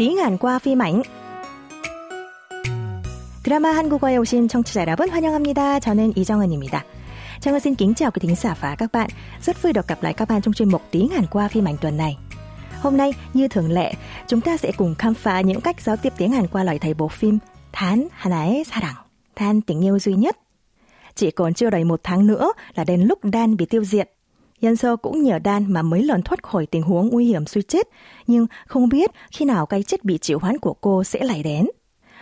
tiếng Hàn qua phim ảnh. 드라마 한국어에 오신 청취자 여러분 환영합니다. 저는 이정은입니다. Trang xin kính chào quý thính giả và các bạn. Rất vui được gặp lại các bạn trong chuyên mục tiếng Hàn qua phim ảnh tuần này. Hôm nay, như thường lệ, chúng ta sẽ cùng khám phá những cách giao tiếp tiếng Hàn qua lời thầy bộ phim Thán Hanae Sarang, Than tình yêu duy nhất. Chỉ còn chưa đầy một tháng nữa là đến lúc Dan bị tiêu diệt. Nhân sơ cũng nhờ Dan mà mấy lần thoát khỏi tình huống nguy hiểm suy chết, nhưng không biết khi nào cái chết bị chịu hoán của cô sẽ lại đến.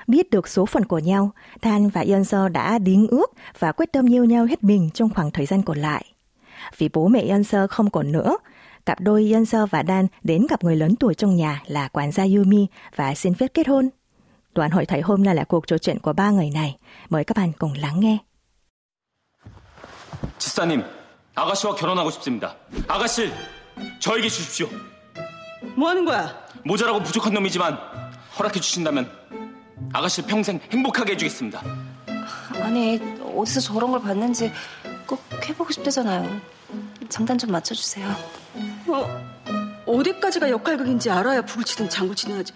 Biết được số phận của nhau, Dan và Yeon Seo đã đính ước và quyết tâm yêu nhau hết mình trong khoảng thời gian còn lại. Vì bố mẹ Yeon Seo không còn nữa, cặp đôi Yeon Seo và Dan đến gặp người lớn tuổi trong nhà là quản gia Yumi và xin phép kết hôn. Đoạn hội thầy hôm nay là cuộc trò chuyện của ba người này. Mời các bạn cùng lắng nghe. 지사님, 아가씨와 결혼하고 싶습니다. 아가씨, 저에게 주십시오. 뭐 하는 거야? 모자라고 부족한 놈이지만 허락해 주신다면 아가씨 평생 행복하게 해주겠습니다. 아니 어디서 저런 걸 봤는지 꼭 해보고 싶대잖아요. 장단 좀 맞춰주세요. 어, 어디까지가 역할극인지 알아야 북을 치든 장구 치든 하지.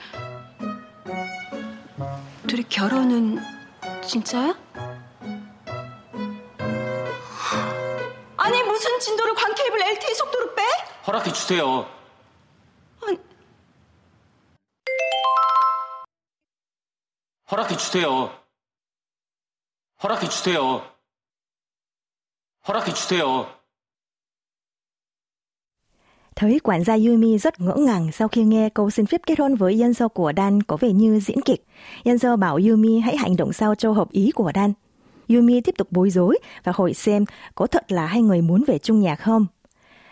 둘이 결혼은 진짜야? 무슨 진도를 광케이블 LTE 속도로 빼? 허락해 주세요. 아니, 허락해 주세요. 허락해 주세요. 허락해 주세요. Thấy quản gia Yumi rất ngỡ ngàng sau khi nghe câu xin phép kết hôn với Yeon của Dan có vẻ như diễn kịch. Yeon bảo Yumi hãy hành động sao cho hợp ý của Dan. Yumi tiếp tục bối rối và hỏi xem có thật là hai người muốn về chung nhà không.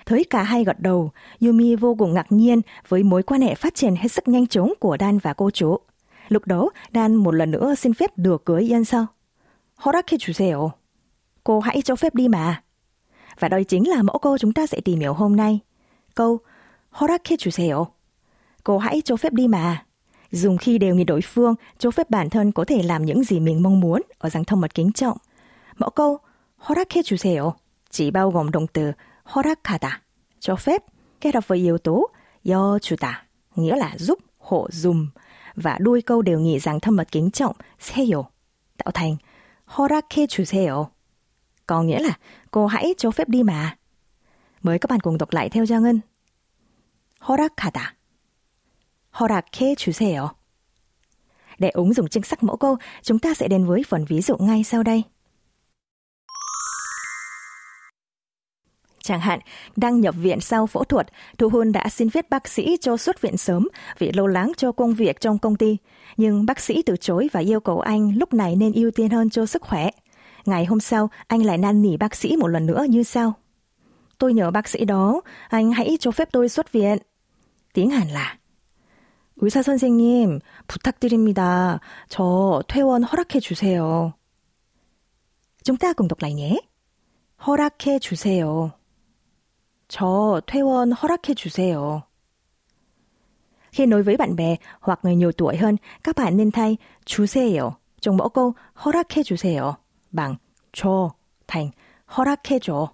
Thấy cả hai gật đầu, Yumi vô cùng ngạc nhiên với mối quan hệ phát triển hết sức nhanh chóng của Dan và cô chủ. Lúc đó, Dan một lần nữa xin phép được cưới Yeon Seo. 허락해 주세요. Cô hãy cho phép đi mà. Và đây chính là mẫu câu chúng ta sẽ tìm hiểu hôm nay. Câu 허락해 주세요. Cô hãy cho phép đi mà. Dùng khi đều như đối phương, cho phép bản thân có thể làm những gì mình mong muốn ở dạng thông mật kính trọng. Mẫu câu 허락해 주세요 chỉ bao gồm động từ 허락하다, cho phép, kết hợp với yếu tố 여주다, nghĩa là giúp, hộ, dùng, và đuôi câu đều nghỉ dạng thâm mật kính trọng 세요, tạo thành 허락해 주세요. Có nghĩa là cô hãy cho phép đi mà. Mời các bạn cùng đọc lại theo Giang Ngân. 허락하다. 허락해 주세요. Để ứng dụng chính xác mẫu câu, chúng ta sẽ đến với phần ví dụ ngay sau đây. Chẳng hạn, đang nhập viện sau phẫu thuật, Thu Hôn đã xin phép bác sĩ cho xuất viện sớm vì lo lắng cho công việc trong công ty. Nhưng bác sĩ từ chối và yêu cầu anh lúc này nên ưu tiên hơn cho sức khỏe. Ngày hôm sau, anh lại năn nỉ bác sĩ một lần nữa như sau. Tôi nhờ bác sĩ đó, anh hãy cho phép tôi xuất viện. Tiếng Hàn là 의사 선생님, 부탁드립니다. 저 퇴원 허락해 주세요. Lại nhé. 허락해 주세요. 저 퇴원 허락해 주세요. Khi nói với bạn bè hoặc người nhiều tuổi hơn, các bạn nên thay 주세요 trong mẫu câu 허락해 주세요 bằng 줘 thành 허락해 줘.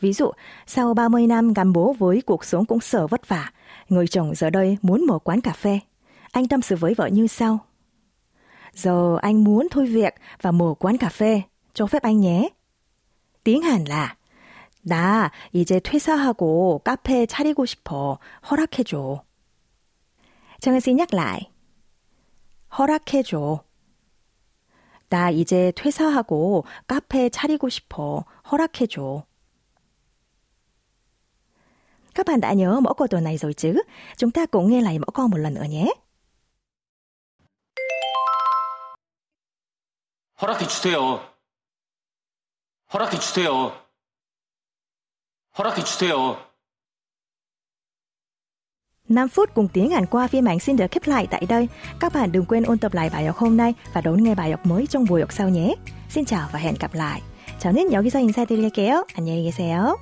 Ví dụ, sau 30 năm gắn bó với cuộc sống cũng sở vất vả, người chồng giờ đây muốn mở quán cà phê. Anh tâm sự với vợ như sau. Giờ anh muốn thôi việc và mở quán cà phê, cho phép anh nhé. Tiếng Hàn là 나 이제 퇴사하고 카페 차리고 싶어. 허락해줘. 정은 씨 nhắc lại. 허락해줘. 나 이제 퇴사하고 카페 차리고 싶어. 허락해줘. Các bạn đã nhớ mẫu câu tuần này rồi chứ? Chúng ta cùng nghe lại mẫu câu một lần nữa nhé. 허락해 주세요. 허락해 주세요. 허락해 주세요. 5 phút cùng tiếng Hàn qua phiên bản xin được khép lại tại đây. Các bạn đừng quên ôn tập lại bài học hôm nay và đón nghe bài học mới trong buổi học sau nhé. Xin chào và hẹn gặp lại. 저는 여기서 인사드릴게요. 안녕히 계세요.